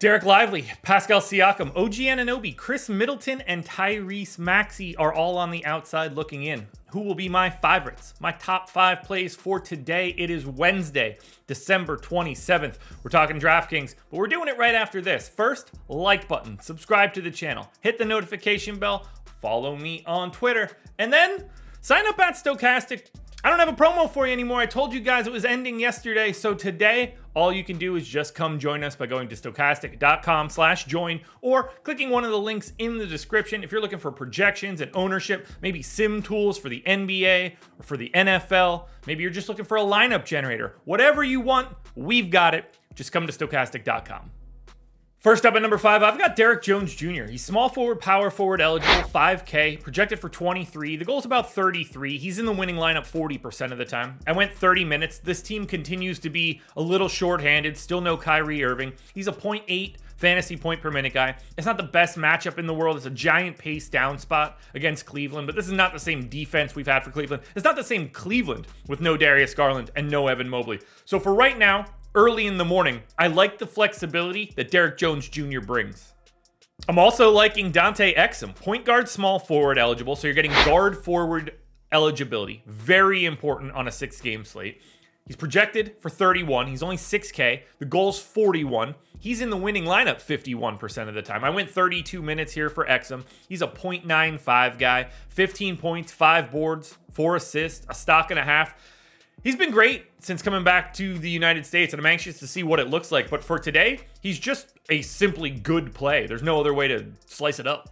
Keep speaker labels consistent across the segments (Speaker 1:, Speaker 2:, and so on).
Speaker 1: Dereck Lively, Pascal Siakam, OG Anunoby, Khris Middleton, and Tyrese Maxey are all on the outside looking in. Who will be my favorites? My top five plays for today. It is Wednesday, December 27th. We're talking DraftKings, but we're doing it right after this. First, like button, subscribe to the channel, hit the notification bell, follow me on Twitter, and then sign up at Stokastic I don't have a promo for you anymore. I told you guys it was ending yesterday. So today, all you can do is just come join us by going to stokastic.com slash join or clicking one of the links in the description. If you're looking for projections and ownership, maybe sim tools for the NBA or for the NFL, maybe you're just looking for a lineup generator. Whatever you want, we've got it. Just come to stokastic.com. First up at number five, I've got Derrick Jones Jr. He's small forward, power forward eligible, 5K, projected for 23. The goal is about 33. He's in the winning lineup 40% of the time. I went 30 minutes. This team continues to be a little shorthanded, still no Kyrie Irving. He's a 0.8 fantasy point per minute guy. It's not the best matchup in the world. It's a giant pace down spot against Cleveland, but this is not the same defense we've had for Cleveland. It's not the same Cleveland with no Darius Garland and no Evan Mobley. So for right now, early in the morning. I like the flexibility that Derrick Jones Jr. brings. I'm also liking Dante Exum, point guard, small forward eligible. So you're getting guard forward eligibility. Very important on a six game slate. He's projected for 31. He's only 6K. The goal's 41. He's in the winning lineup 51% of the time. I went 32 minutes here for Exum. He's a 0.95 guy, 15 points, five boards, four assists, a stock and a half. He's been great since coming back to the United States, and I'm anxious to see what it looks like. But for today, he's just a simply good play. There's no other way to slice it up.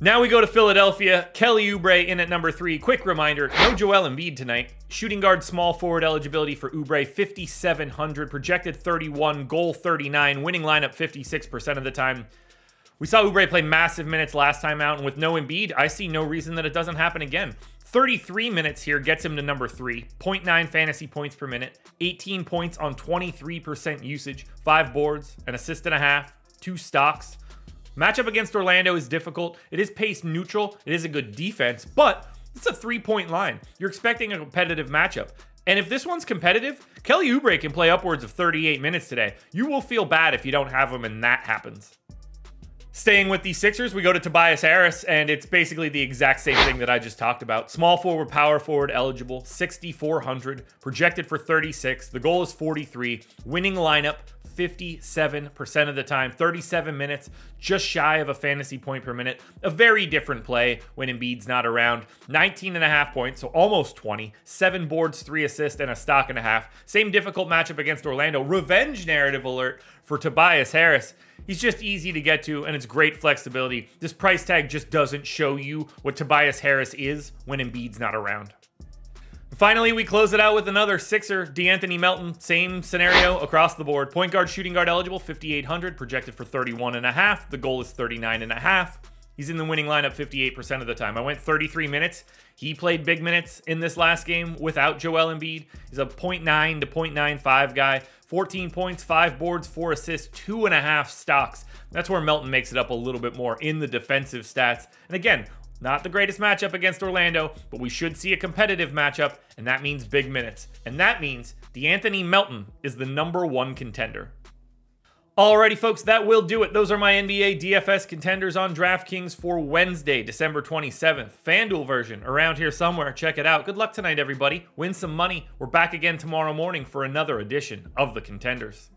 Speaker 1: Now we go to Philadelphia. Kelly Oubre in at number three. Quick reminder no Joel Embiid tonight. Shooting guard, small forward eligibility for Oubre 5,700, projected 31, goal 39, winning lineup 56% of the time. We saw Oubre play massive minutes last time out, and with no Embiid, I see no reason that it doesn't happen again. 33 minutes here gets him to number three, 0.9 fantasy points per minute, 18 points on 23% usage, five boards, an assist and a half, two stocks. Matchup against Orlando is difficult. It is pace neutral. It is a good defense, but it's a three point line. You're expecting a competitive matchup. And if this one's competitive, Kelly Oubre can play upwards of 38 minutes today. You will feel bad if you don't have him and that happens. Staying with the Sixers, we go to Tobias Harris, and it's basically the exact same thing that I just talked about. Small forward, power forward eligible, 6,400, projected for 36. The goal is 43. Winning lineup, 57% of the time, 37 minutes, just shy of a fantasy point per minute. A very different play when Embiid's not around. 19 and a half points, so almost 20. Seven boards, three assists, and a stock and a half. Same difficult matchup against Orlando. Revenge narrative alert for Tobias Harris. He's just easy to get to, and it's great flexibility. This price tag just doesn't show you what Tobias Harris is when Embiid's not around. Finally, we close it out with another Sixer, De'Anthony Melton. Same scenario across the board. Point guard, shooting guard eligible, 5,800, projected for 31 and a half. The goal is 39 and a half. He's in the winning lineup 58% of the time. I went 33 minutes. He played big minutes in this last game without Joel Embiid. He's a 0.9 to 0.95 guy. 14 points, five boards, four assists, two and a half stocks. That's where Melton makes it up a little bit more in the defensive stats. And again, not the greatest matchup against Orlando, but we should see a competitive matchup, and that means big minutes. And that means De'Anthony Melton is the number one contender. Alrighty, folks, that will do it. Those are my NBA DFS contenders on DraftKings for Wednesday, December 27th. FanDuel version around here somewhere. Check it out. Good luck tonight, everybody. Win some money. We're back again tomorrow morning for another edition of the Contenders.